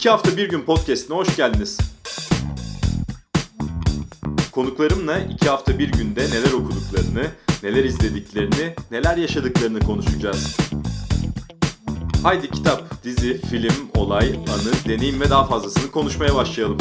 İki hafta bir gün podcastine hoş geldiniz. Konuklarımla iki hafta bir günde neler okuduklarını, neler izlediklerini, neler yaşadıklarını konuşacağız. Haydi kitap, dizi, film, olay, anı, deneyim ve daha fazlasını konuşmaya başlayalım.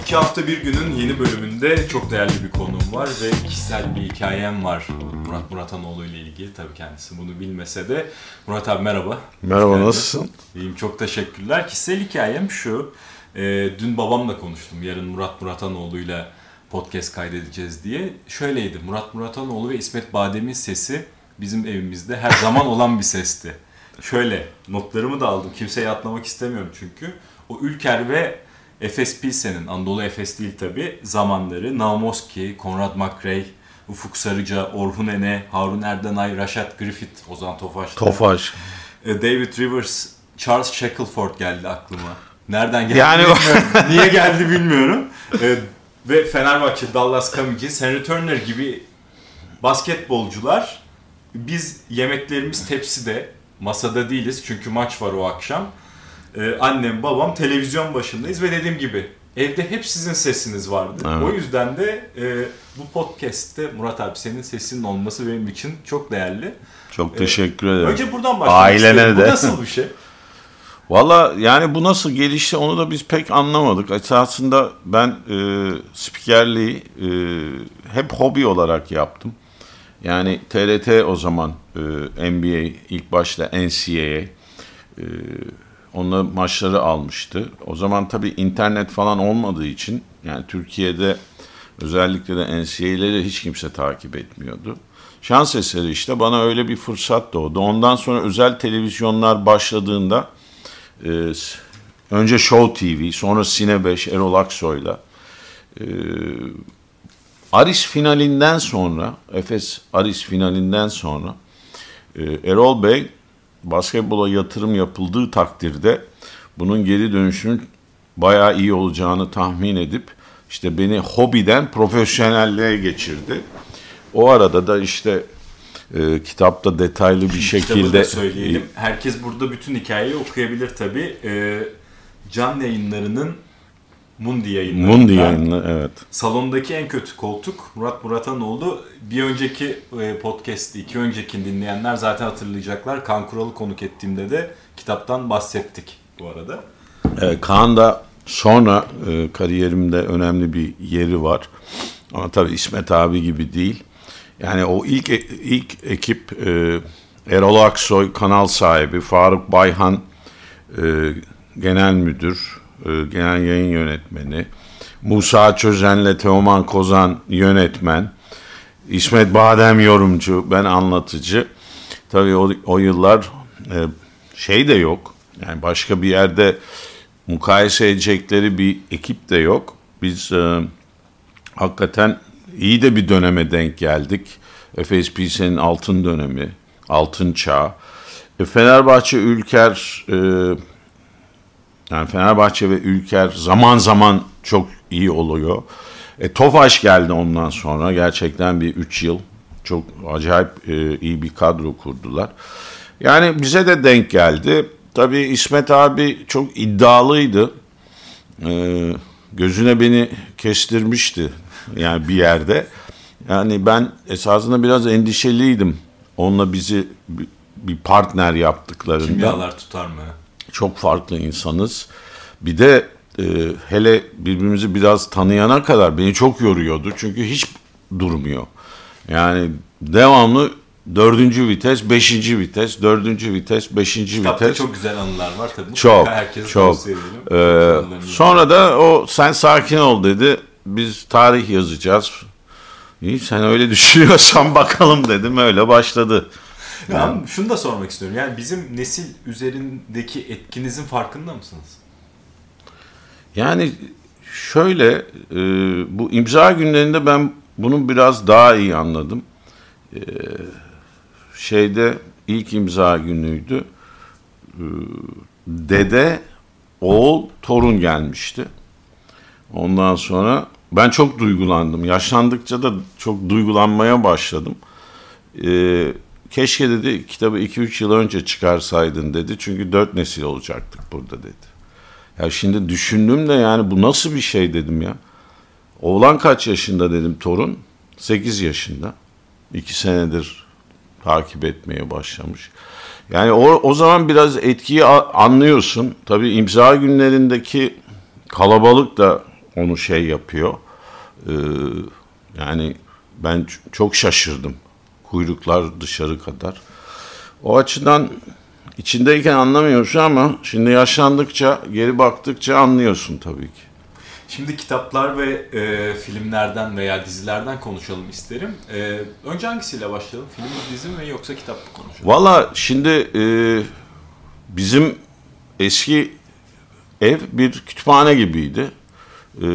İki hafta bir günün yeni bölümünde çok değerli bir konuğum var ve kişisel bir hikayem var Murat Muratanoğlu ile ilgili. Tabii kendisi bunu bilmese de. Murat abi merhaba. Merhaba Hoş nasılsın? İyiyim çok teşekkürler. Kişisel hikayem şu. e, dün babamla konuştum. Yarın Murat Muratanoğlu ile podcast kaydedeceğiz diye. Şöyleydi. Murat Muratanoğlu ve İsmet Badem'in sesi bizim evimizde her zaman olan bir sesti. Şöyle notlarımı da aldım. Kimseye atlamak istemiyorum çünkü. O Ülker ve Efes Pilsen'in, Anadolu Efes değil tabi, zamanları Naumoski, Konrad McRae, Ufuk Sarıca, Orhun Ene, Harun Erdenay, Raşat Griffith, Ozan Tofaş. Tofaş. E, David Rivers, Charles Shackelford geldi aklıma. Nereden geldi Yani- bilmiyorum. Niye geldi bilmiyorum. E, ve Fenerbahçe, Dallas Kamikis, Henry Turner gibi basketbolcular biz yemeklerimiz tepside, masada değiliz çünkü maç var o akşam. E, annem, babam televizyon başındayız ve dediğim gibi evde hep sizin sesiniz vardı. Evet. O yüzden de e, bu podcast'te Murat abi senin sesinin olması benim için çok değerli. Çok teşekkür ederim. Önce buradan başlamak Ailene. Bu de. nasıl bir şey? Valla yani bu nasıl gelişti onu da biz pek anlamadık. Esasında ben e, spikerliği e, hep hobi olarak yaptım. Yani TRT o zaman e, NBA ilk başta NCAA e, onunla maçları almıştı. O zaman tabii internet falan olmadığı için yani Türkiye'de özellikle de NCAA'leri hiç kimse takip etmiyordu. Şans eseri işte bana öyle bir fırsat doğdu. Ondan sonra özel televizyonlar başladığında e, önce Show TV, sonra Sine 5 Erol Aksoy'la e, Aris finalinden sonra, Efes Aris finalinden sonra e, Erol Bey basketbola yatırım yapıldığı takdirde bunun geri dönüşünün bayağı iyi olacağını tahmin edip işte beni hobiden profesyonelliğe geçirdi. O arada da işte e, kitapta detaylı bir şekilde söyleyelim. Herkes burada bütün hikayeyi okuyabilir tabi. Ee, can yayınlarının Mundi yayınları. Mundi yayınlı evet. Salondaki en kötü koltuk Murat Muratanoğlu. Bir önceki e, podcast'i, iki öncekini dinleyenler zaten hatırlayacaklar. Kaan Kural'ı konuk ettiğimde de kitaptan bahsettik bu arada. E, Kaan da sonra e, kariyerimde önemli bir yeri var. Ama tabii İsmet abi gibi değil. Yani o ilk e- ilk ekip e, Erol Aksoy kanal sahibi, Faruk Bayhan e, genel müdür, genel yayın yönetmeni, Musa Çözen'le Teoman Kozan yönetmen, İsmet Badem yorumcu, ben anlatıcı. Tabii o, o yıllar e, şey de yok. Yani başka bir yerde mukayese edecekleri bir ekip de yok. Biz e, hakikaten iyi de bir döneme denk geldik. Efes Pilsen'in altın dönemi, altın çağı. E, Fenerbahçe, Ülker, e, yani Fenerbahçe ve Ülker zaman zaman çok iyi oluyor. E, Tofaş geldi ondan sonra. Gerçekten bir 3 yıl çok acayip e, iyi bir kadro kurdular. Yani bize de denk geldi. Tabii İsmet abi çok iddialıydı. E, gözüne beni kestirmişti yani bir yerde. Yani ben esasında biraz endişeliydim. Onunla bizi bir- partner yaptıklarında Kimyalar tutar mı? Çok farklı insanız. Bir de e, hele birbirimizi biraz tanıyana kadar beni çok yoruyordu. Çünkü hiç durmuyor. Yani devamlı dördüncü vites, beşinci vites, dördüncü vites, beşinci Kitapta vites. çok güzel anılar var tabii. Çok, Herkese çok. Ee, sonra da o sen sakin ol dedi. Biz tarih yazacağız. İyi sen öyle düşünüyorsan bakalım dedim. Öyle başladı. Ben şunu da sormak istiyorum. Yani bizim nesil üzerindeki etkinizin farkında mısınız? Yani şöyle e, bu imza günlerinde ben bunu biraz daha iyi anladım. E, şeyde ilk imza günüydü. E, dede, oğul, torun gelmişti. Ondan sonra ben çok duygulandım. Yaşlandıkça da çok duygulanmaya başladım. E, keşke dedi kitabı 2-3 yıl önce çıkarsaydın dedi. Çünkü dört nesil olacaktık burada dedi. Ya şimdi düşündüm de yani bu nasıl bir şey dedim ya. Oğlan kaç yaşında dedim torun? 8 yaşında. 2 senedir takip etmeye başlamış. Yani o, o zaman biraz etkiyi anlıyorsun. Tabii imza günlerindeki kalabalık da onu şey yapıyor. Ee, yani ben çok şaşırdım. Kuyruklar dışarı kadar. O açıdan içindeyken anlamıyorsun ama şimdi yaşlandıkça, geri baktıkça anlıyorsun tabii ki. Şimdi kitaplar ve e, filmlerden veya dizilerden konuşalım isterim. E, önce hangisiyle başlayalım? Film mi, dizi mi yoksa kitap mı konuşalım? Valla şimdi e, bizim eski ev bir kütüphane gibiydi. E,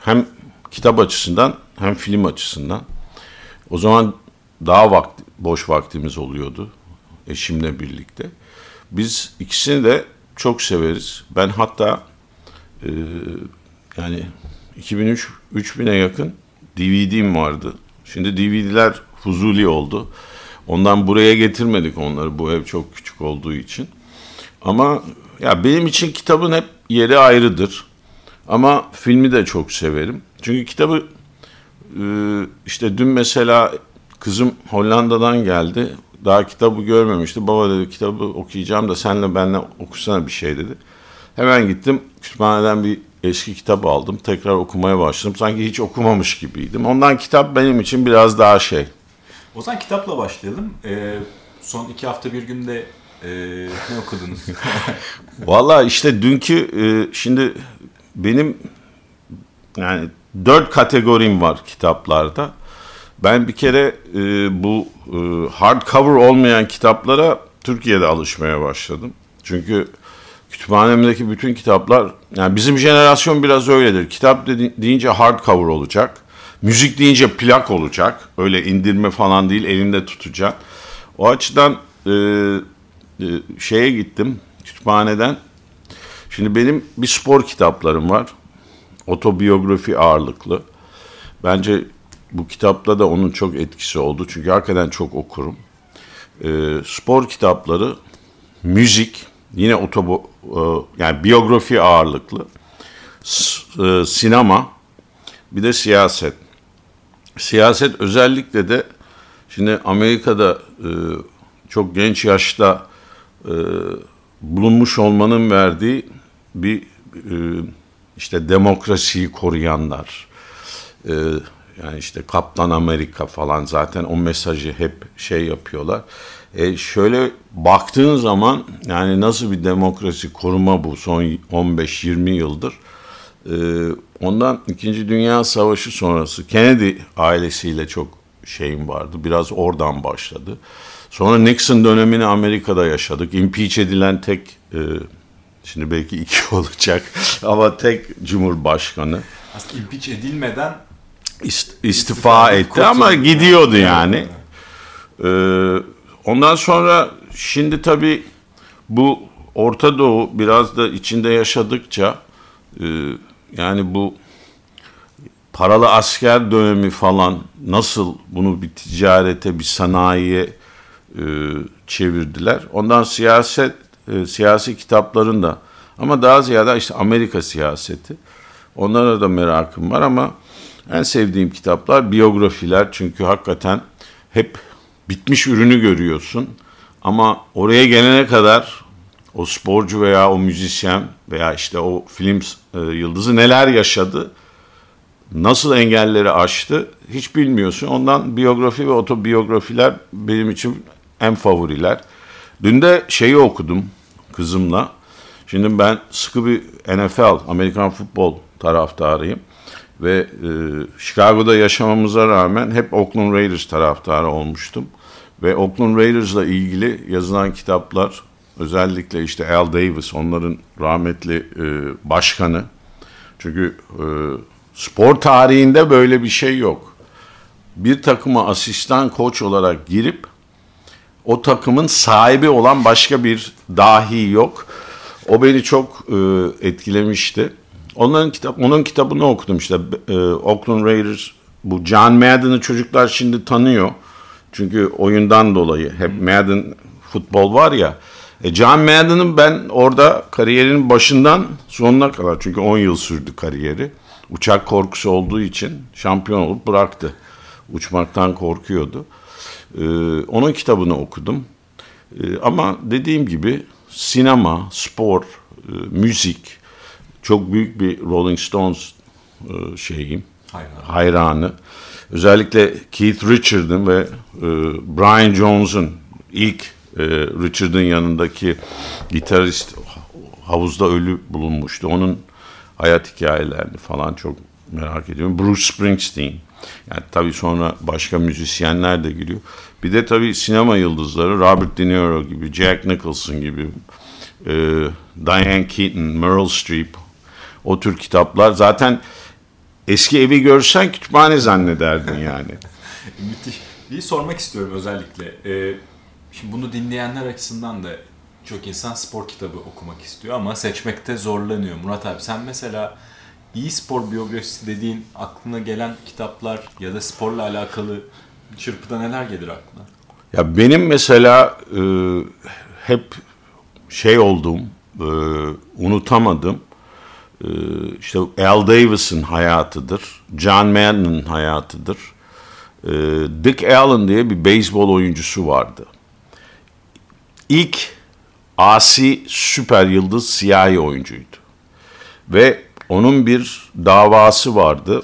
hem kitap açısından hem film açısından. O zaman daha vakti, boş vaktimiz oluyordu eşimle birlikte. Biz ikisini de çok severiz. Ben hatta e, yani 2003 3000'e yakın DVD'm vardı. Şimdi DVD'ler fuzuli oldu. Ondan buraya getirmedik onları. Bu ev çok küçük olduğu için. Ama ya benim için kitabın hep yeri ayrıdır. Ama filmi de çok severim. Çünkü kitabı e, işte dün mesela kızım Hollanda'dan geldi. Daha kitabı görmemişti. Baba dedi kitabı okuyacağım da senle benle okusana bir şey dedi. Hemen gittim kütüphaneden bir eski kitap aldım. Tekrar okumaya başladım. Sanki hiç okumamış gibiydim. Ondan kitap benim için biraz daha şey. O zaman kitapla başlayalım. Ee, son iki hafta bir günde e, ne okudunuz? Valla işte dünkü e, şimdi benim yani dört kategorim var kitaplarda. Ben bir kere e, bu e, hardcover olmayan kitaplara Türkiye'de alışmaya başladım. Çünkü kütüphanemdeki bütün kitaplar, yani bizim jenerasyon biraz öyledir. Kitap dedi, deyince hardcover olacak. Müzik deyince plak olacak. Öyle indirme falan değil, elinde tutacak. O açıdan e, e, şeye gittim, kütüphaneden. Şimdi benim bir spor kitaplarım var. Otobiyografi ağırlıklı. Bence bu kitapta da onun çok etkisi oldu. Çünkü hakikaten çok okurum. E, spor kitapları, müzik, yine otobo, e, yani biyografi ağırlıklı, e, sinema, bir de siyaset. Siyaset özellikle de şimdi Amerika'da e, çok genç yaşta e, bulunmuş olmanın verdiği bir e, işte demokrasiyi koruyanlar, e, yani işte Kaptan Amerika falan zaten o mesajı hep şey yapıyorlar. E şöyle baktığın zaman yani nasıl bir demokrasi koruma bu son 15-20 yıldır. E, ondan İkinci Dünya Savaşı sonrası Kennedy ailesiyle çok şeyim vardı. Biraz oradan başladı. Sonra Nixon dönemini Amerika'da yaşadık. Impeach edilen tek, e, şimdi belki iki olacak ama tek cumhurbaşkanı. Aslında impeach edilmeden ist, istifa etti ama gidiyordu yani. Ee, ondan sonra şimdi tabii bu Orta Doğu biraz da içinde yaşadıkça e, yani bu paralı asker dönemi falan nasıl bunu bir ticarete, bir sanayiye e, çevirdiler. Ondan siyaset, e, siyasi kitapların da ama daha ziyade işte Amerika siyaseti. Onlara da merakım var ama en sevdiğim kitaplar biyografiler çünkü hakikaten hep bitmiş ürünü görüyorsun. Ama oraya gelene kadar o sporcu veya o müzisyen veya işte o film e, yıldızı neler yaşadı, nasıl engelleri aştı hiç bilmiyorsun. Ondan biyografi ve otobiyografiler benim için en favoriler. Dün de şeyi okudum kızımla. Şimdi ben sıkı bir NFL, Amerikan futbol taraftarıyım. Ve e, Chicago'da yaşamamıza rağmen hep Oakland Raiders taraftarı olmuştum. Ve Oakland Raiders'la ilgili yazılan kitaplar özellikle işte Al Davis onların rahmetli e, başkanı. Çünkü e, spor tarihinde böyle bir şey yok. Bir takıma asistan koç olarak girip o takımın sahibi olan başka bir dahi yok. O beni çok e, etkilemişti. Onların kitap, onun kitabını okudum işte. E, Oakland Raiders bu John Madden'ı çocuklar şimdi tanıyor. Çünkü oyundan dolayı hep Madden futbol var ya. E John Madden'ın ben orada kariyerinin başından sonuna kadar çünkü 10 yıl sürdü kariyeri. Uçak korkusu olduğu için şampiyon olup bıraktı. Uçmaktan korkuyordu. Ee, onun kitabını okudum. Ee, ama dediğim gibi sinema, spor, e, müzik çok büyük bir Rolling Stones e, şeyim, Hayran. hayranı. Özellikle Keith Richard'ın ve e, Brian Jones'un ilk e, Richard'ın yanındaki gitarist havuzda ölü bulunmuştu. Onun hayat hikayelerini falan çok merak ediyorum. Bruce Springsteen. Yani tabii sonra başka müzisyenler de giriyor. Bir de tabii sinema yıldızları Robert De Niro gibi, Jack Nicholson gibi, e, Diane Keaton, Meryl Streep o tür kitaplar. Zaten eski evi görsen kütüphane zannederdin yani. Müthiş. Bir sormak istiyorum özellikle. Ee, şimdi bunu dinleyenler açısından da çok insan spor kitabı okumak istiyor ama seçmekte zorlanıyor. Murat abi sen mesela iyi spor biyografisi dediğin aklına gelen kitaplar ya da sporla alakalı çırpıda neler gelir aklına? Ya benim mesela e, hep şey olduğum, e, unutamadım. E, işte Al Davis'in hayatıdır, John Madden'ın hayatıdır. E, Dick Allen diye bir beyzbol oyuncusu vardı. İlk asi süper yıldız siyahi oyuncuydu. Ve onun bir davası vardı.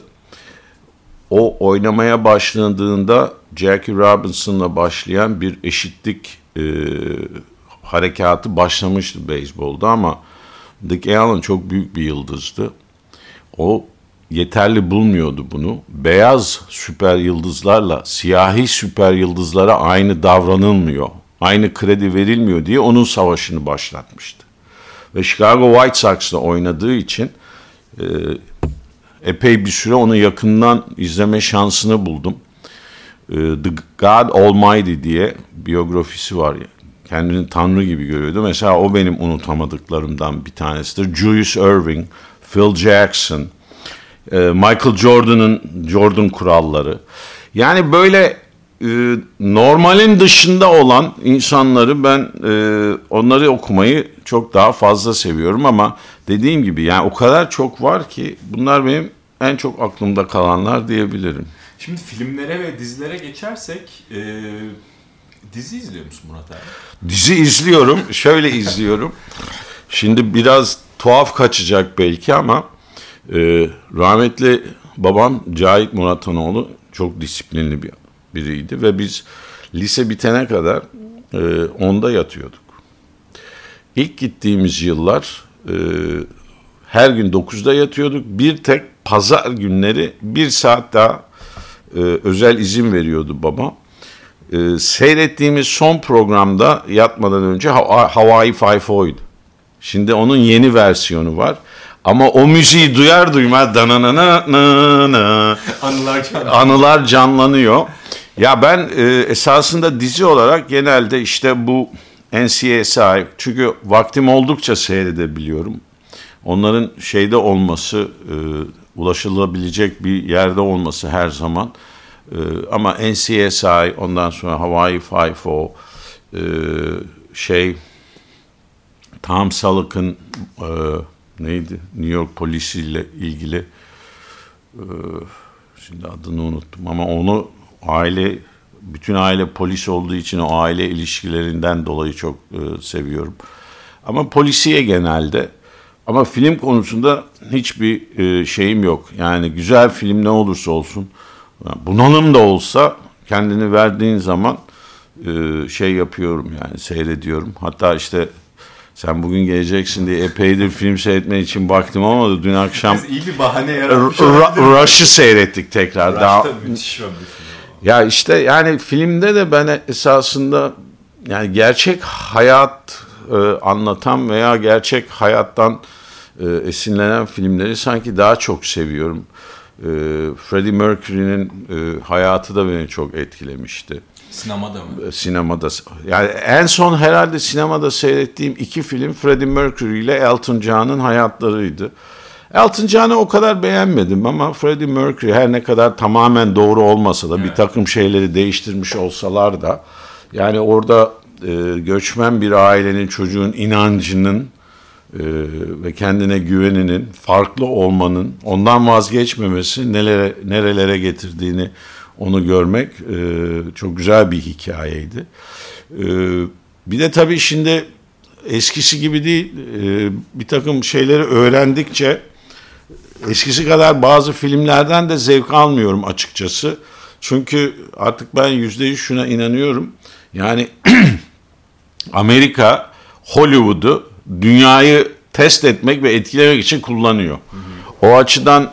O oynamaya başladığında Jackie Robinson'la başlayan bir eşitlik e, harekatı başlamıştı beyzbolda ama Dick Allen çok büyük bir yıldızdı. O yeterli bulmuyordu bunu. Beyaz süper yıldızlarla siyahi süper yıldızlara aynı davranılmıyor, aynı kredi verilmiyor diye onun savaşını başlatmıştı. Ve Chicago White Sox'la oynadığı için e, epey bir süre onu yakından izleme şansını buldum. E, The God Almighty diye biyografisi var. Kendini tanrı gibi görüyordu. Mesela o benim unutamadıklarımdan bir tanesidir. Julius Irving, Phil Jackson, e, Michael Jordan'ın Jordan kuralları. Yani böyle e, normalin dışında olan insanları ben e, onları okumayı çok daha fazla seviyorum ama dediğim gibi yani o kadar çok var ki bunlar benim en çok aklımda kalanlar diyebilirim. Şimdi filmlere ve dizilere geçersek dizi izliyor musun Murat abi? Dizi izliyorum. Şöyle izliyorum. Şimdi biraz tuhaf kaçacak belki ama e, rahmetli babam Cahit Muratanoğlu çok disiplinli bir biriydi ve biz lise bitene kadar e, onda yatıyorduk. İlk gittiğimiz yıllar e, her gün 9'da yatıyorduk. Bir tek pazar günleri bir saat daha e, özel izin veriyordu babam. E, seyrettiğimiz son programda yatmadan önce Ha- Hawaii Five-O'ydu. Şimdi onun yeni versiyonu var. Ama o müziği duyar duymaz dananana Anılar anılar canlanıyor. Ya ben e, esasında dizi olarak genelde işte bu NCSI çünkü vaktim oldukça seyredebiliyorum. Onların şeyde olması, e, ulaşılabilecek bir yerde olması her zaman. E, ama NCSI, ondan sonra Hawaii Five-O, e, şey Tom Selleck'ın e, neydi? New York polisiyle ilgili e, şimdi adını unuttum ama onu aile bütün aile polis olduğu için o aile ilişkilerinden dolayı çok e, seviyorum. Ama polisiye genelde ama film konusunda hiçbir e, şeyim yok. Yani güzel film ne olursa olsun bunalım da olsa kendini verdiğin zaman e, şey yapıyorum yani seyrediyorum. Hatta işte sen bugün geleceksin diye epeydir film seyretme için baktım ama dün akşam Biz iyi bir bahane yaratmış. Ra- Rush'ı seyrettik tekrar. Rush Daha da müthiş bir film. ya işte yani filmde de ben esasında yani gerçek hayat e, anlatan veya gerçek hayattan e, esinlenen filmleri sanki daha çok seviyorum. E, Freddie Mercury'nin e, hayatı da beni çok etkilemişti. Sinemada mı? E, Sinemada yani en son herhalde sinemada seyrettiğim iki film Freddie Mercury ile Elton John'ın hayatlarıydı. Elton John'ı o kadar beğenmedim ama Freddie Mercury her ne kadar tamamen doğru olmasa da bir takım şeyleri değiştirmiş olsalar da yani orada e, göçmen bir ailenin çocuğun inancının e, ve kendine güveninin farklı olmanın ondan vazgeçmemesi nelere nerelere getirdiğini onu görmek e, çok güzel bir hikayeydi. E, bir de tabii şimdi eskisi gibi değil e, bir takım şeyleri öğrendikçe eskisi kadar bazı filmlerden de zevk almıyorum açıkçası. Çünkü artık ben yüzde yüz şuna inanıyorum. Yani Amerika Hollywood'u dünyayı test etmek ve etkilemek için kullanıyor. O açıdan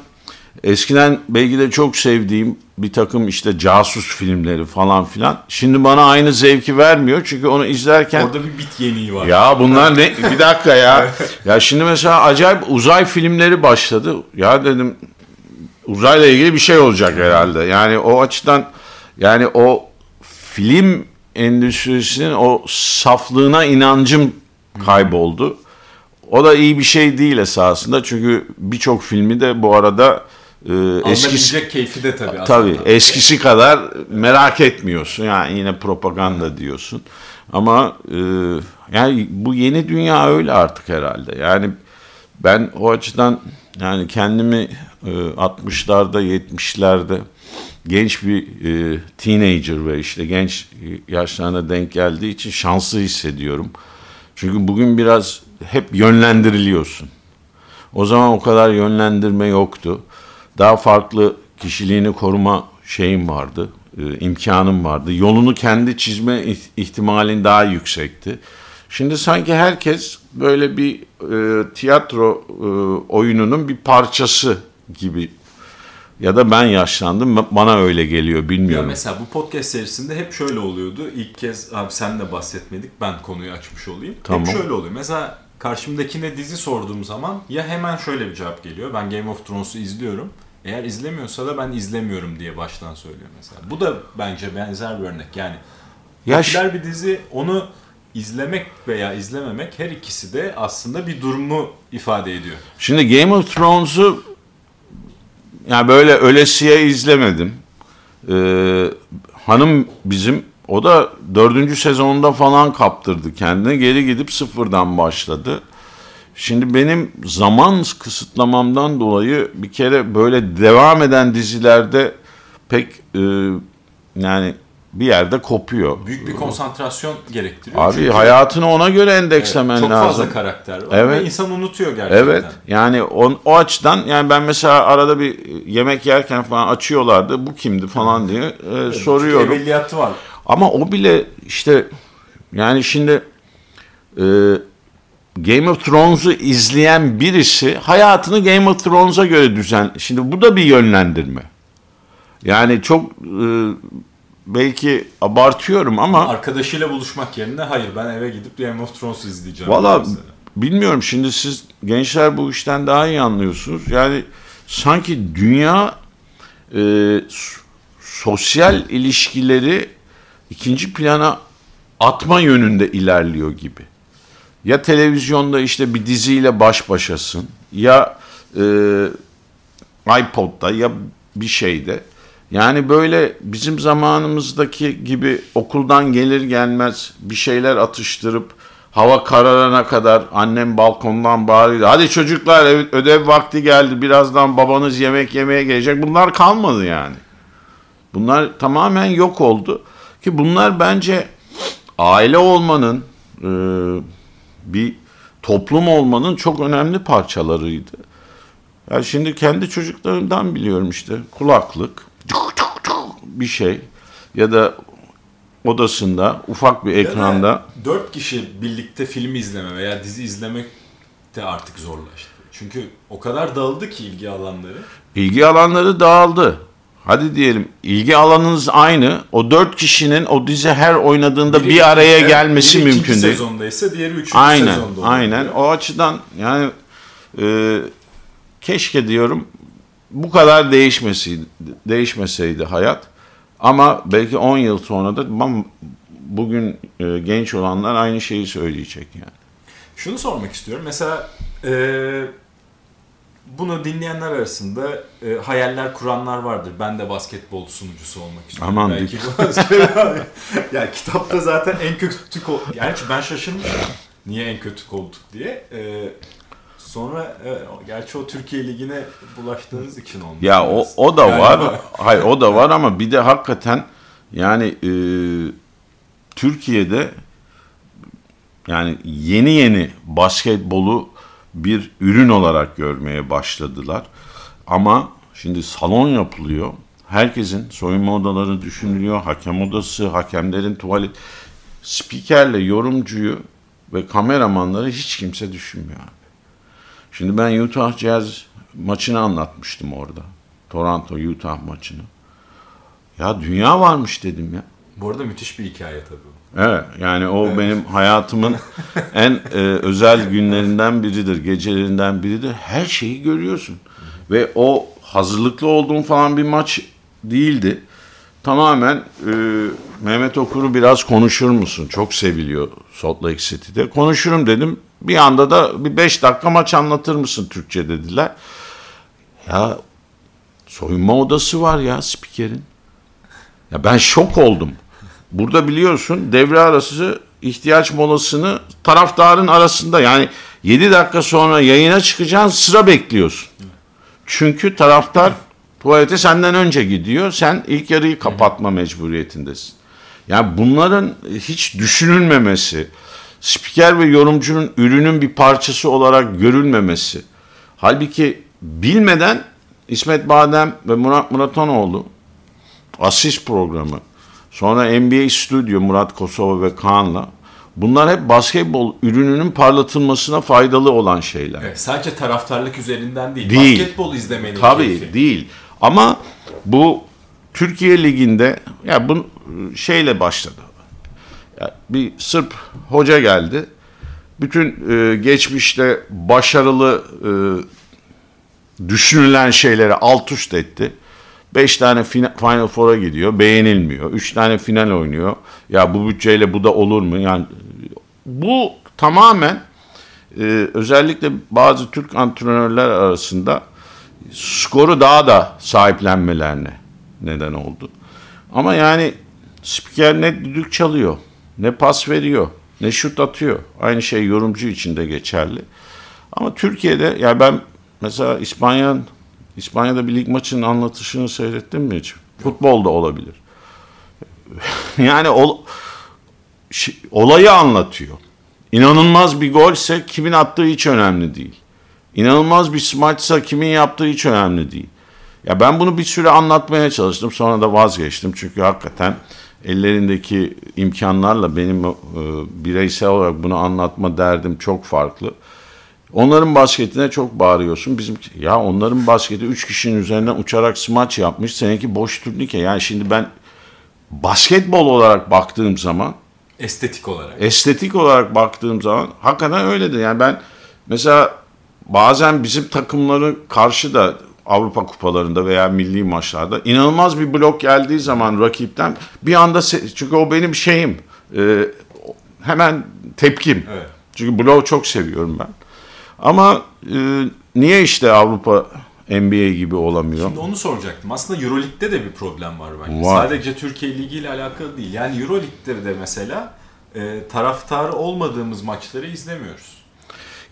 eskiden belki de çok sevdiğim bir takım işte casus filmleri falan filan. Şimdi bana aynı zevki vermiyor çünkü onu izlerken Orada bir bit yeniği var. ya bunlar ne bir dakika ya. Ya şimdi mesela acayip uzay filmleri başladı. Ya dedim uzayla ilgili bir şey olacak herhalde. Yani o açıdan yani o film endüstrisinin o saflığına inancım kayboldu. O da iyi bir şey değil esasında çünkü birçok filmi de bu arada e, eskisi keyfi de tabii. Tabii aslında. eskisi kadar merak etmiyorsun. Yani yine propaganda diyorsun. Ama e, yani bu yeni dünya öyle artık herhalde. Yani ben o açıdan yani kendimi e, 60'larda 70'lerde genç bir e, teenager ve işte genç yaşlarına denk geldiği için şanslı hissediyorum. Çünkü bugün biraz hep yönlendiriliyorsun. O zaman o kadar yönlendirme yoktu. Daha farklı kişiliğini koruma şeyim vardı, e, imkanım vardı. Yolunu kendi çizme ih- ihtimalin daha yüksekti. Şimdi sanki herkes böyle bir e, tiyatro e, oyununun bir parçası gibi. Ya da ben yaşlandım, bana öyle geliyor Ya bilmiyorum. mesela bu podcast serisinde hep şöyle oluyordu. İlk kez abi sen de bahsetmedik. Ben konuyu açmış olayım. Tamam. Hep şöyle oluyor. Mesela karşımdakine dizi sorduğum zaman ya hemen şöyle bir cevap geliyor. Ben Game of Thrones'u izliyorum. Eğer izlemiyorsa da ben izlemiyorum diye baştan söylüyor mesela. Bu da bence benzer bir örnek. Yani Ya ş- popüler bir dizi onu izlemek veya izlememek her ikisi de aslında bir durumu ifade ediyor. Şimdi Game of Thrones'u yani böyle ölesiye izlemedim. Ee, hanım bizim o da dördüncü sezonunda falan kaptırdı kendini. Geri gidip sıfırdan başladı. Şimdi benim zaman kısıtlamamdan dolayı bir kere böyle devam eden dizilerde pek e, yani bir yerde kopuyor. Büyük bir konsantrasyon gerektiriyor. Abi Çünkü- hayatını ona göre endekslemen Çok lazım. fazla karakter var Evet. ve insan unutuyor gerçekten. Evet yani o, o açıdan yani ben mesela arada bir yemek yerken falan açıyorlardı bu kimdi falan diye e, soruyorum. Çünkü evveliyatı var. Ama o bile işte yani şimdi e, Game of Thrones'u izleyen birisi hayatını Game of Thrones'a göre düzen. Şimdi bu da bir yönlendirme. Yani çok e, belki abartıyorum ama Arkadaşıyla buluşmak yerine hayır ben eve gidip Game of Thrones izleyeceğim. Valla bilmiyorum şimdi siz gençler bu işten daha iyi anlıyorsunuz. Yani sanki dünya e, sosyal ilişkileri ikinci plana atma yönünde ilerliyor gibi. Ya televizyonda işte bir diziyle baş başasın ya e, iPod'da ya bir şeyde. Yani böyle bizim zamanımızdaki gibi okuldan gelir gelmez bir şeyler atıştırıp hava kararana kadar annem balkondan bağırıyordu. Hadi çocuklar ev- ödev vakti geldi birazdan babanız yemek yemeye gelecek. Bunlar kalmadı yani. Bunlar tamamen yok oldu. Ki bunlar bence aile olmanın, e, bir toplum olmanın çok önemli parçalarıydı. Ya şimdi kendi çocuklarımdan biliyorum işte kulaklık, bir şey ya da odasında ufak bir ekranda. Ya Dört kişi birlikte film izleme veya dizi izlemek de artık zorlaştı. Çünkü o kadar dağıldı ki ilgi alanları. İlgi alanları dağıldı. Hadi diyelim ilgi alanınız aynı. O dört kişinin o dizi her oynadığında Biri bir araya ikinci- gelmesi biri mümkün değil. sezondaysa diğeri üçüncü Aynen, sezonda oluyor. aynen. O açıdan yani e, keşke diyorum bu kadar değişmeseydi, değişmeseydi hayat. Ama belki 10 yıl sonra da bugün e, genç olanlar aynı şeyi söyleyecek yani. Şunu sormak istiyorum. Mesela eee, bunu dinleyenler arasında e, hayaller kuranlar vardır. Ben de basketbol sunucusu olmak istiyorum. Aman Belki bu ya kitapta zaten en kötü kol... Yani ben şaşırmıştım. Niye en kötü koltuk diye. E, sonra e, gerçi o Türkiye Ligi'ne bulaştığınız için olmuş. Ya o, o da var. Hayır o da var ama bir de hakikaten yani e, Türkiye'de yani yeni yeni basketbolu bir ürün olarak görmeye başladılar. Ama şimdi salon yapılıyor. Herkesin soyunma odaları düşünülüyor. Hakem odası, hakemlerin tuvalet. Spikerle yorumcuyu ve kameramanları hiç kimse düşünmüyor. Şimdi ben Utah Jazz maçını anlatmıştım orada. Toronto Utah maçını. Ya dünya varmış dedim ya. Bu arada müthiş bir hikaye tabii. Evet yani o evet. benim hayatımın en e, özel günlerinden biridir, gecelerinden biridir. Her şeyi görüyorsun. Ve o hazırlıklı olduğum falan bir maç değildi. Tamamen e, Mehmet Okur'u biraz konuşur musun? Çok seviliyor Salt Lake City'de. Konuşurum dedim. Bir anda da bir beş dakika maç anlatır mısın Türkçe dediler. Ya soyunma odası var ya spikerin. Ya ben şok oldum. Burada biliyorsun devre arası ihtiyaç molasını taraftarın arasında yani 7 dakika sonra yayına çıkacaksın sıra bekliyorsun. Çünkü taraftar tuvalete senden önce gidiyor. Sen ilk yarıyı kapatma mecburiyetindesin. Yani bunların hiç düşünülmemesi, spiker ve yorumcunun ürünün bir parçası olarak görülmemesi. Halbuki bilmeden İsmet Badem ve Murat Muratanoğlu asist programı, sonra NBA Studio Murat Kosova ve Kaan'la bunlar hep basketbol ürününün parlatılmasına faydalı olan şeyler. Evet, sadece taraftarlık üzerinden değil, değil. basketbol izlemenin Tabii keyfi. değil. Ama bu Türkiye Ligi'nde ya bu şeyle başladı. Bir Sırp hoca geldi. Bütün e, geçmişte başarılı e, düşünülen şeyleri alt üst etti. Beş tane Final Four'a gidiyor. Beğenilmiyor. Üç tane final oynuyor. Ya bu bütçeyle bu da olur mu? Yani bu tamamen e, özellikle bazı Türk antrenörler arasında skoru daha da sahiplenmelerine neden oldu. Ama yani spiker ne düdük çalıyor, ne pas veriyor, ne şut atıyor. Aynı şey yorumcu için de geçerli. Ama Türkiye'de ya yani ben mesela İspanya'nın İspanya'da bir lig maçının anlatışını seyrettin mi hiç? Futbolda olabilir. yani ol, olayı anlatıyor. İnanılmaz bir golse kimin attığı hiç önemli değil. İnanılmaz bir smaçsa kimin yaptığı hiç önemli değil. Ya ben bunu bir süre anlatmaya çalıştım sonra da vazgeçtim çünkü hakikaten ellerindeki imkanlarla benim e, bireysel olarak bunu anlatma derdim çok farklı. Onların basketine çok bağırıyorsun. Bizim ya onların basketi 3 kişinin üzerinden uçarak smaç yapmış. Seninki boş turnike. Yani şimdi ben basketbol olarak baktığım zaman estetik olarak. Estetik olarak baktığım zaman hakikaten öyledir. Yani ben mesela bazen bizim takımları karşı da Avrupa kupalarında veya milli maçlarda inanılmaz bir blok geldiği zaman rakipten bir anda çünkü o benim şeyim e, hemen tepkim. Evet. Çünkü bloğu çok seviyorum ben. Ama e, niye işte Avrupa NBA gibi olamıyor? Şimdi onu soracaktım. Aslında Euroleague'de de bir problem var bence. Var. Sadece Türkiye Ligi ile alakalı değil. Yani Euroleague'de de mesela e, taraftarı olmadığımız maçları izlemiyoruz.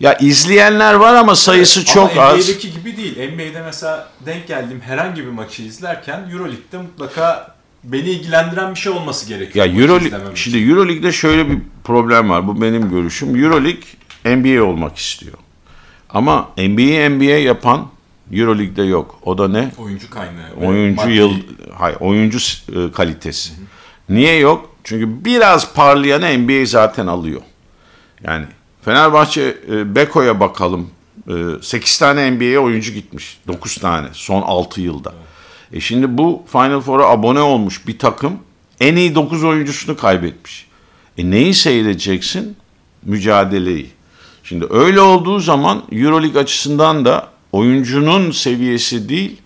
Ya izleyenler var ama sayısı evet, çok ama az. NBA'deki gibi değil. NBA'de mesela denk geldiğim herhangi bir maçı izlerken Euroleague'de mutlaka beni ilgilendiren bir şey olması gerekiyor. Ya Euroleague şimdi Euroleague'de şöyle bir problem var. Bu benim görüşüm. Euroleague NBA olmak istiyor. Ama NBA'yi NBA yapan Euroleague'de yok. O da ne? Oyuncu kaynağı. Oyuncu yıl hayır, oyuncu e, kalitesi. Hı hı. Niye yok? Çünkü biraz parlayanı NBA zaten alıyor. Yani Fenerbahçe e, Beko'ya bakalım. E, 8 tane NBA'ye oyuncu gitmiş. 9 tane son 6 yılda. E şimdi bu Final Four'a abone olmuş bir takım en iyi 9 oyuncusunu kaybetmiş. E neyi seyredeceksin? Mücadeleyi. Şimdi öyle olduğu zaman Euroleague açısından da oyuncunun seviyesi değil,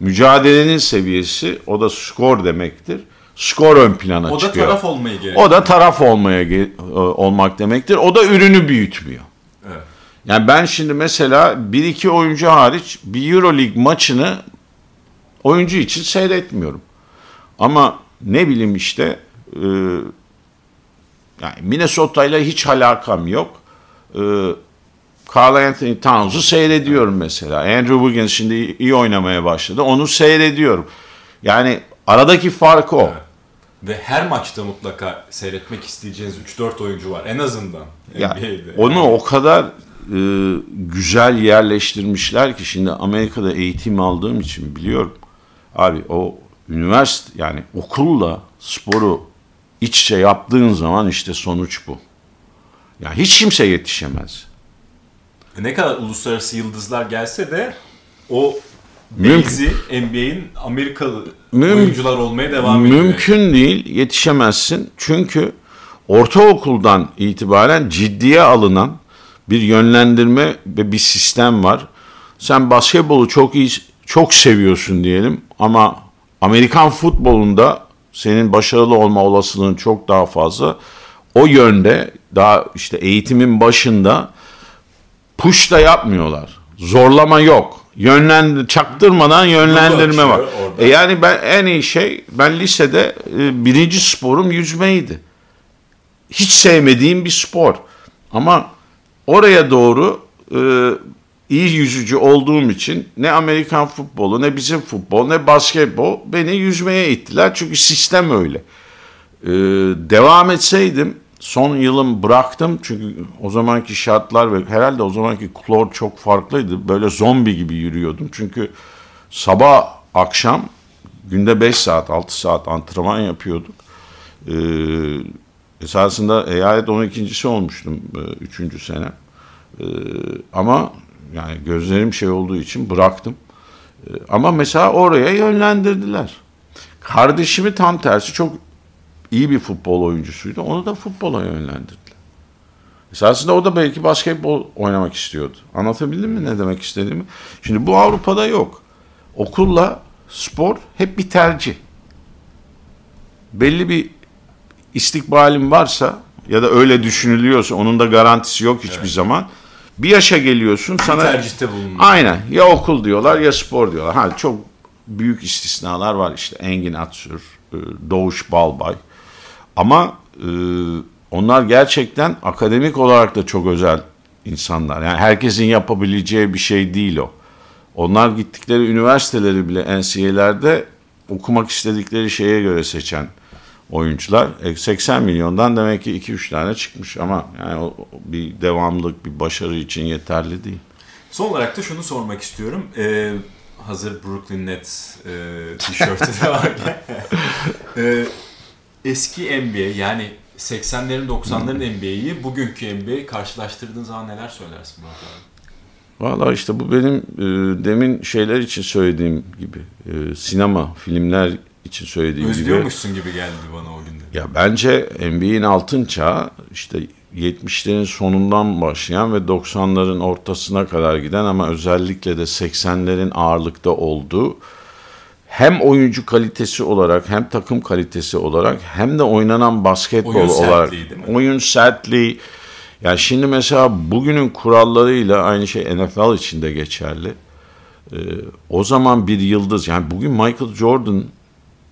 mücadelenin seviyesi o da skor demektir. Skor ön plana o çıkıyor. O da taraf olmaya gerekiyor. O da taraf olmaya e, olmak demektir. O da ürünü büyütmüyor. Evet. Yani ben şimdi mesela bir iki oyuncu hariç bir Euroleague maçını oyuncu için seyretmiyorum. Ama ne bileyim işte e, yani Minnesota ile hiç alakam yok. E, Carl Anthony Towns'u seyrediyorum mesela. Andrew Wiggins şimdi iyi oynamaya başladı. Onu seyrediyorum. Yani aradaki fark o. Evet. Ve her maçta mutlaka seyretmek isteyeceğiniz 3-4 oyuncu var en azından. Ya, NBA'de. onu o kadar e, güzel yerleştirmişler ki şimdi Amerika'da eğitim aldığım için biliyorum. Abi o üniversite yani okulla sporu iç içe yaptığın zaman işte sonuç bu. Ya hiç kimse yetişemez. ne kadar uluslararası yıldızlar gelse de o Mümkün- NBA'in Amerikalı Müm- oyuncular olmaya devam ediyor. Mümkün değil yetişemezsin. Çünkü ortaokuldan itibaren ciddiye alınan bir yönlendirme ve bir sistem var. Sen basketbolu çok iyi çok seviyorsun diyelim ama Amerikan futbolunda senin başarılı olma olasılığın çok daha fazla. O yönde daha işte eğitimin başında push da yapmıyorlar. Zorlama yok. Yönlendir, çaktırmadan yönlendirme var. açıyor orada. E yani ben en iyi şey ben lisede e, birinci sporum yüzmeydi. Hiç sevmediğim bir spor. Ama oraya doğru e, iyi yüzücü olduğum için ne Amerikan futbolu ne bizim futbol ne basketbol beni yüzmeye ittiler. Çünkü sistem öyle. Ee, devam etseydim son yılım bıraktım çünkü o zamanki şartlar ve herhalde o zamanki klor çok farklıydı. Böyle zombi gibi yürüyordum. Çünkü sabah akşam günde 5 saat 6 saat antrenman yapıyorduk. Ee, esasında eyalet 12.si olmuştum 3. sene. Ee, ama yani gözlerim şey olduğu için bıraktım. Ee, ama mesela oraya yönlendirdiler. Kardeşimi tam tersi çok iyi bir futbol oyuncusuydu. Onu da futbola yönlendirdiler. Esasında o da belki basketbol oynamak istiyordu. Anlatabildim mi ne demek istediğimi? Şimdi bu Avrupa'da yok. Okulla spor hep bir tercih. Belli bir istikbalin varsa ya da öyle düşünülüyorsa onun da garantisi yok hiçbir zaman. Bir yaşa geliyorsun sana tercihte bulunmak. Aynen. Ya okul diyorlar ya spor diyorlar. Ha çok büyük istisnalar var işte. Engin Atsür, e, Doğuş Balbay. Ama e, onlar gerçekten akademik olarak da çok özel insanlar. Yani herkesin yapabileceği bir şey değil o. Onlar gittikleri üniversiteleri bile NCAA'lerde okumak istedikleri şeye göre seçen oyuncular. E, 80 milyondan demek ki 2-3 tane çıkmış ama yani o, bir devamlılık, bir başarı için yeterli değil. Son olarak da şunu sormak istiyorum. Ee, hazır Brooklyn Nets e, tişörtü de varken. Ee, eski NBA yani 80'lerin 90'ların NBA'yi bugünkü NBA karşılaştırdığın zaman neler söylersin Murat abi? Valla işte bu benim e, demin şeyler için söylediğim gibi. E, sinema, filmler için söylediğim gibi. Özlüyormuşsun gibi geldi bana o günde. Ya bence NBA'in altın çağı işte 70'lerin sonundan başlayan ve 90'ların ortasına kadar giden ama özellikle de 80'lerin ağırlıkta olduğu hem oyuncu kalitesi olarak hem takım kalitesi olarak hem de oynanan basketbol Oyun olarak sertliği oyun sertliği yani şimdi mesela bugünün kurallarıyla aynı şey NFL için de geçerli. Ee, o zaman bir yıldız yani bugün Michael Jordan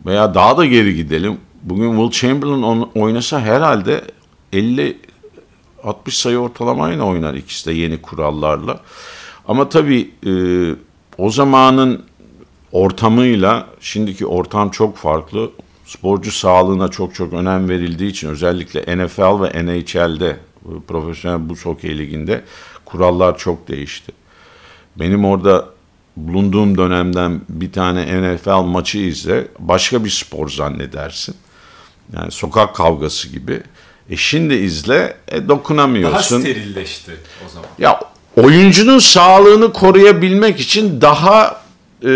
veya daha da geri gidelim. Bugün Will Chamberlain on- oynasa herhalde 50 60 sayı ortalamayla oynar ikisi de yeni kurallarla. Ama tabii e, o zamanın ortamıyla şimdiki ortam çok farklı. Sporcu sağlığına çok çok önem verildiği için özellikle NFL ve NHL'de Profesyonel Buz Hokey Ligi'nde kurallar çok değişti. Benim orada bulunduğum dönemden bir tane NFL maçı izle başka bir spor zannedersin. Yani sokak kavgası gibi. E şimdi izle e, Daha dokunamıyorsun. sterilleşti o zaman. Ya oyuncunun sağlığını koruyabilmek için daha e,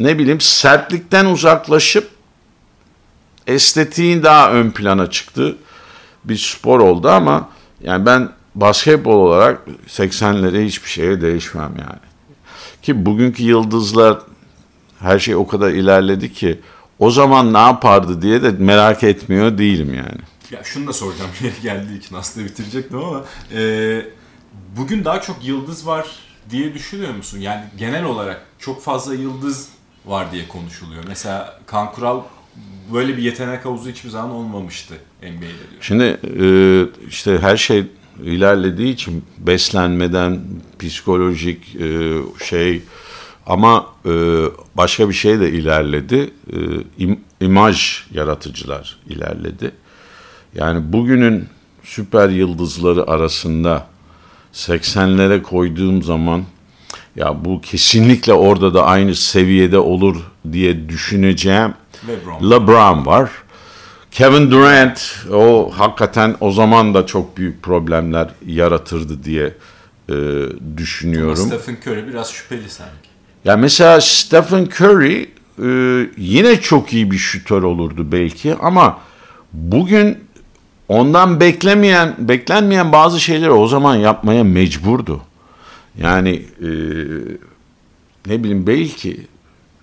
ne bileyim sertlikten uzaklaşıp estetiğin daha ön plana çıktı bir spor oldu ama yani ben basketbol olarak 80'lere hiçbir şeye değişmem yani. Ki bugünkü yıldızlar her şey o kadar ilerledi ki o zaman ne yapardı diye de merak etmiyor değilim yani. Ya şunu da soracağım yeri geldiği için aslında bitirecektim ama e, bugün daha çok yıldız var diye düşünüyor musun? Yani genel olarak çok fazla yıldız var diye konuşuluyor. Mesela Kaan Kural böyle bir yetenek havuzu hiçbir zaman olmamıştı NBA'de diyor. Şimdi e, işte her şey ilerlediği için beslenmeden psikolojik e, şey ama e, başka bir şey de ilerledi. İm, imaj yaratıcılar ilerledi. Yani bugünün süper yıldızları arasında 80'lere koyduğum zaman ya bu kesinlikle orada da aynı seviyede olur diye düşüneceğim LeBron. LeBron var. Kevin Durant o hakikaten o zaman da çok büyük problemler yaratırdı diye e, düşünüyorum. Stephen Curry biraz şüpheli sanki. Ya mesela Stephen Curry e, yine çok iyi bir şütör olurdu belki ama bugün ondan beklemeyen beklenmeyen bazı şeyleri o zaman yapmaya mecburdu. Yani e, ne bileyim belki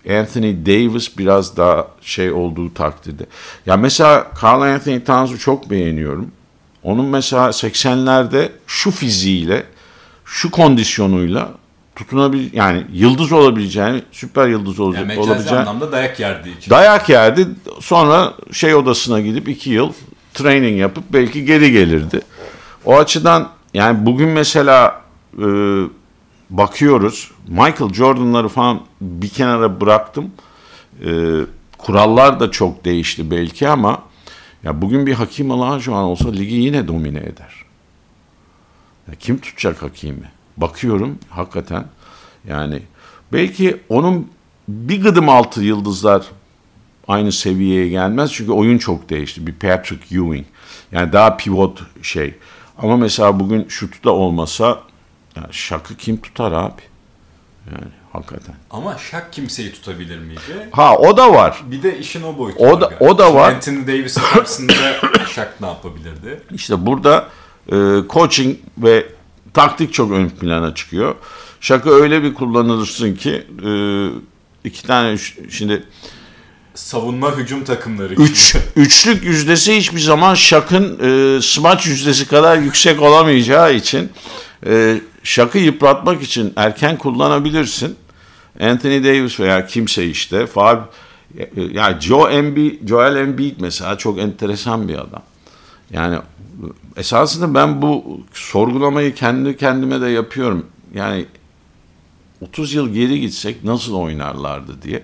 Anthony Davis biraz daha şey olduğu takdirde. Ya mesela Carl Anthony Towns'u çok beğeniyorum. Onun mesela 80'lerde şu fiziğiyle, şu kondisyonuyla tutunabil yani yıldız olabileceğini, süper yıldız olacak, Yani olabileceğini anlamda dayak yerdi için. dayak yerdi. Sonra şey odasına gidip iki yıl training yapıp belki geri gelirdi. O açıdan yani bugün mesela e, bakıyoruz. Michael Jordan'ları falan bir kenara bıraktım. E, kurallar da çok değişti belki ama ya bugün bir Hakim Olajuwon olsa ligi yine domine eder. Ya kim tutacak Hakim'i? Bakıyorum hakikaten yani belki onun bir gıdım altı yıldızlar aynı seviyeye gelmez çünkü oyun çok değişti. Bir Patrick Ewing yani daha pivot şey. Ama mesela bugün şutu da olmasa yani şakı kim tutar abi? Yani hakikaten. Ama Shaq kimseyi tutabilir miydi? Ha o da var. Bir de işin o boyutu O da- galiba. o da var. Anthony Davis'in karşısında Shaq ne yapabilirdi? İşte burada e, coaching ve taktik çok ön plana çıkıyor. Şakı öyle bir kullanılırsın ki e, iki tane şimdi Savunma hücum takımları. Üç, üçlük yüzdesi hiçbir zaman Şak'ın e, smaç yüzdesi kadar yüksek olamayacağı için e, Şak'ı yıpratmak için erken kullanabilirsin. Anthony Davis veya kimse işte. Faal, e, yani Joe Embiid, Joel Embiid mesela çok enteresan bir adam. Yani esasında ben bu sorgulamayı kendi kendime de yapıyorum. Yani 30 yıl geri gitsek nasıl oynarlardı diye.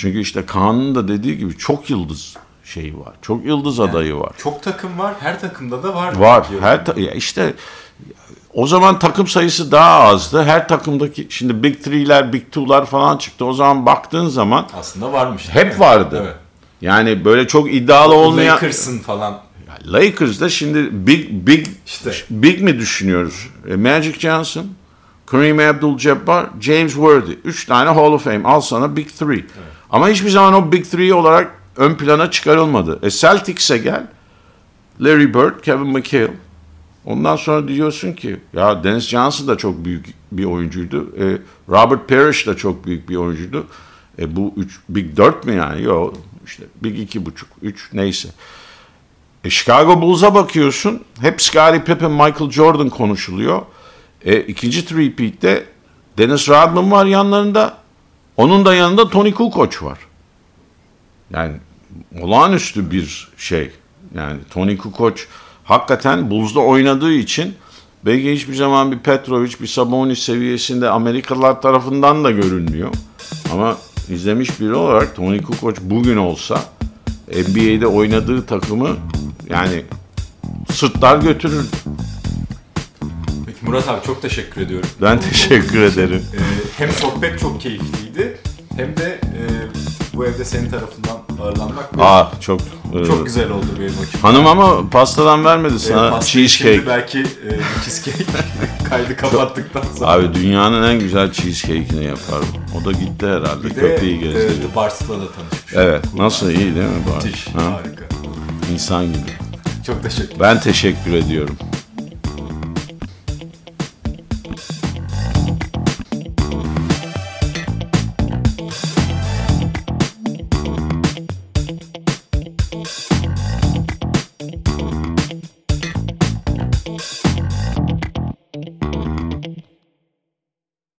Çünkü işte Kaan'ın da dediği gibi çok yıldız şeyi var. Çok yıldız adayı var. Çok takım var. Her takımda da var. Var. Her ta- ya işte o zaman takım sayısı daha azdı. Her takımdaki şimdi Big Three'ler, Big Two'lar falan çıktı. O zaman baktığın zaman Aslında varmış. hep mi? vardı. Evet. Yani böyle çok iddialı olmayan Lakers'ın falan. Lakers'da şimdi big big İşte. big mi düşünüyoruz? E, Magic Johnson, Kareem Abdul-Jabbar, James Worthy. Üç tane Hall of Fame. Al sana Big Three. Ama hiçbir zaman o Big Three olarak ön plana çıkarılmadı. E Celtics'e gel. Larry Bird, Kevin McHale. Ondan sonra diyorsun ki ya Dennis Johnson da çok büyük bir oyuncuydu. E, Robert Parrish da çok büyük bir oyuncuydu. E, bu üç, Big 4 mi yani? Yok işte Big iki buçuk, üç neyse. E, Chicago Bulls'a bakıyorsun. Hep Scottie Pippen, Michael Jordan konuşuluyor. E, ikinci three-peat'te Dennis Rodman var yanlarında. Onun da yanında Tony Kukoc var. Yani olağanüstü bir şey. Yani Tony Kukoc hakikaten Bulls'da oynadığı için belki hiçbir zaman bir Petrovic, bir Sabonis seviyesinde Amerikalılar tarafından da görünmüyor. Ama izlemiş biri olarak Tony Kukoc bugün olsa NBA'de oynadığı takımı yani sırtlar götürür. Peki Murat abi çok teşekkür ediyorum. Ben teşekkür ederim. Ee, hem sohbet çok keyifliydi hem de e, bu evde senin tarafından ağırlanmak Aa çok e, çok güzel oldu benim açımdan. Hanım ama pastadan vermedi Ee, sana pastayı cheesecake. Şimdi belki e, cheesecake kaydı kapattıktan sonra. Abi dünyanın en güzel cheesecake'ini yapar. O da gitti herhalde. bir de Köpeği e, gezdirdi. The Bars'la da tanışmış. Evet. Nasıl iyi değil mi? Bari? Müthiş. Ha? Harika. İnsan gibi. Çok teşekkür Ben teşekkür ediyorum.